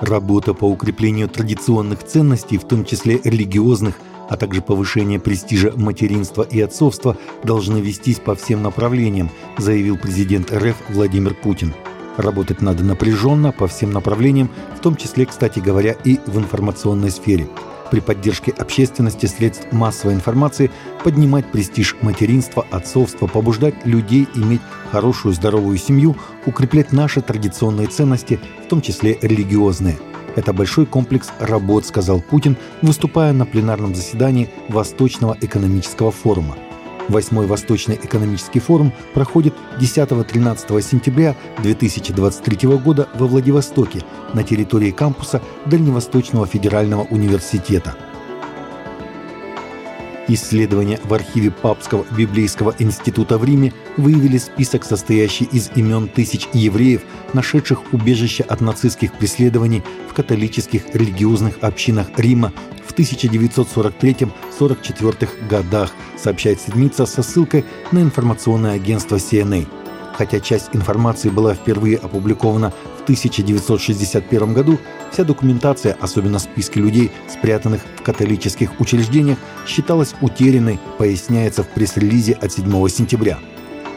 Работа по укреплению традиционных ценностей, в том числе религиозных, а также повышение престижа материнства и отцовства должны вестись по всем направлениям, заявил президент РФ Владимир Путин. Работать надо напряженно по всем направлениям, в том числе, кстати говоря, и в информационной сфере. При поддержке общественности средств массовой информации поднимать престиж материнства, отцовства, побуждать людей иметь хорошую здоровую семью, укреплять наши традиционные ценности, в том числе религиозные – это большой комплекс работ, сказал Путин, выступая на пленарном заседании Восточного экономического форума. Восьмой Восточный экономический форум проходит 10-13 сентября 2023 года во Владивостоке на территории кампуса Дальневосточного федерального университета – Исследования в архиве Папского библейского института в Риме выявили список, состоящий из имен тысяч евреев, нашедших убежище от нацистских преследований в католических религиозных общинах Рима в 1943-44 годах, сообщает седмица со ссылкой на информационное агентство CNA. Хотя часть информации была впервые опубликована в 1961 году, вся документация, особенно списки людей, спрятанных в католических учреждениях, считалась утерянной, поясняется в пресс-релизе от 7 сентября.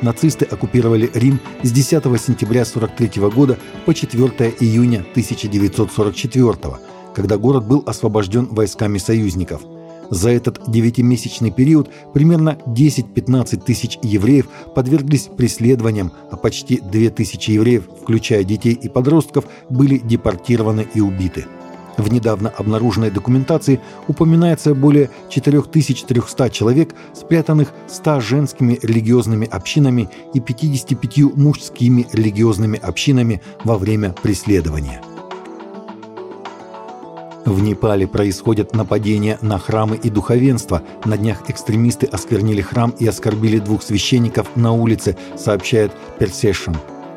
Нацисты оккупировали Рим с 10 сентября 1943 года по 4 июня 1944 когда город был освобожден войсками союзников – за этот девятимесячный период примерно 10-15 тысяч евреев подверглись преследованиям, а почти 2 тысячи евреев, включая детей и подростков, были депортированы и убиты. В недавно обнаруженной документации упоминается более 4300 человек, спрятанных 100 женскими религиозными общинами и 55 мужскими религиозными общинами во время преследования. В Непале происходят нападения на храмы и духовенство. На днях экстремисты осквернили храм и оскорбили двух священников на улице, сообщает Персешн.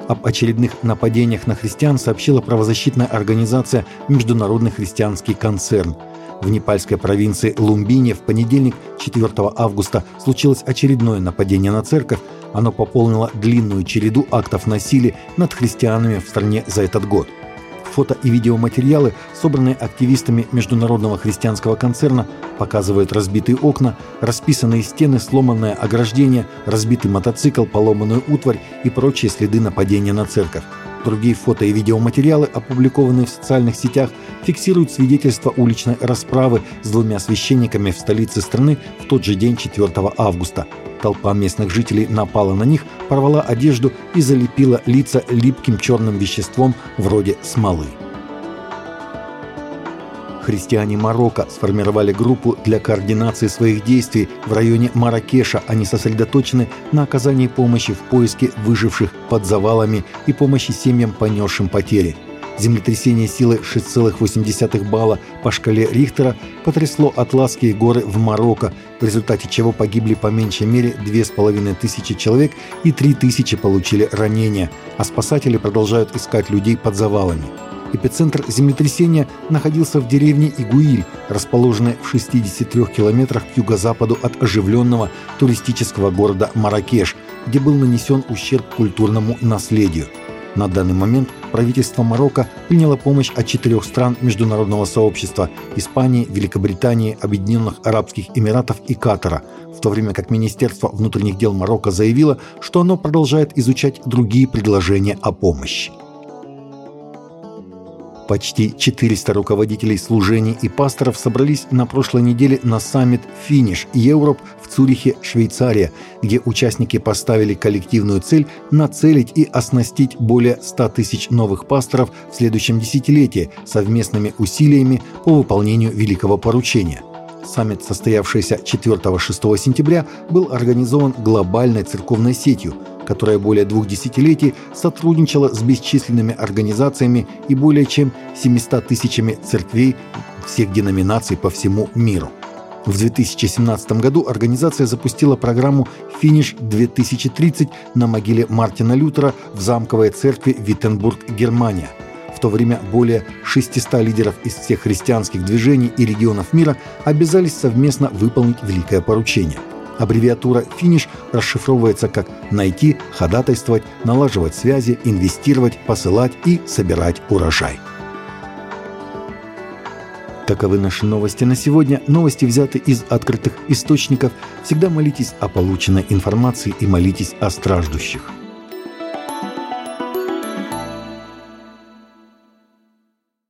Об очередных нападениях на христиан сообщила правозащитная организация «Международный христианский концерн». В непальской провинции Лумбине в понедельник, 4 августа, случилось очередное нападение на церковь. Оно пополнило длинную череду актов насилия над христианами в стране за этот год – Фото и видеоматериалы, собранные активистами Международного христианского концерна, показывают разбитые окна, расписанные стены, сломанное ограждение, разбитый мотоцикл, поломанную утварь и прочие следы нападения на церковь. Другие фото и видеоматериалы, опубликованные в социальных сетях, фиксируют свидетельства уличной расправы с двумя священниками в столице страны в тот же день 4 августа. Толпа местных жителей напала на них, порвала одежду и залепила лица липким черным веществом вроде смолы. Христиане Марокко сформировали группу для координации своих действий в районе Маракеша. Они сосредоточены на оказании помощи в поиске выживших под завалами и помощи семьям, понесшим потери. Землетрясение силы 6,8 балла по шкале Рихтера потрясло Атласские горы в Марокко, в результате чего погибли по меньшей мере 2500 человек и 3000 получили ранения, а спасатели продолжают искать людей под завалами. Эпицентр землетрясения находился в деревне Игуиль, расположенной в 63 километрах к юго-западу от оживленного туристического города Маракеш, где был нанесен ущерб культурному наследию. На данный момент правительство Марокко приняло помощь от четырех стран международного сообщества – Испании, Великобритании, Объединенных Арабских Эмиратов и Катара, в то время как Министерство внутренних дел Марокко заявило, что оно продолжает изучать другие предложения о помощи. Почти 400 руководителей служений и пасторов собрались на прошлой неделе на саммит «Финиш Европ» в Цюрихе, Швейцария, где участники поставили коллективную цель нацелить и оснастить более 100 тысяч новых пасторов в следующем десятилетии совместными усилиями по выполнению великого поручения – Саммит, состоявшийся 4-6 сентября, был организован глобальной церковной сетью – которая более двух десятилетий сотрудничала с бесчисленными организациями и более чем 700 тысячами церквей всех деноминаций по всему миру. В 2017 году организация запустила программу «Финиш-2030» на могиле Мартина Лютера в замковой церкви Виттенбург, Германия. В то время более 600 лидеров из всех христианских движений и регионов мира обязались совместно выполнить великое поручение – Аббревиатура «Финиш» расшифровывается как «найти», «ходатайствовать», «налаживать связи», «инвестировать», «посылать» и «собирать урожай». Таковы наши новости на сегодня. Новости взяты из открытых источников. Всегда молитесь о полученной информации и молитесь о страждущих.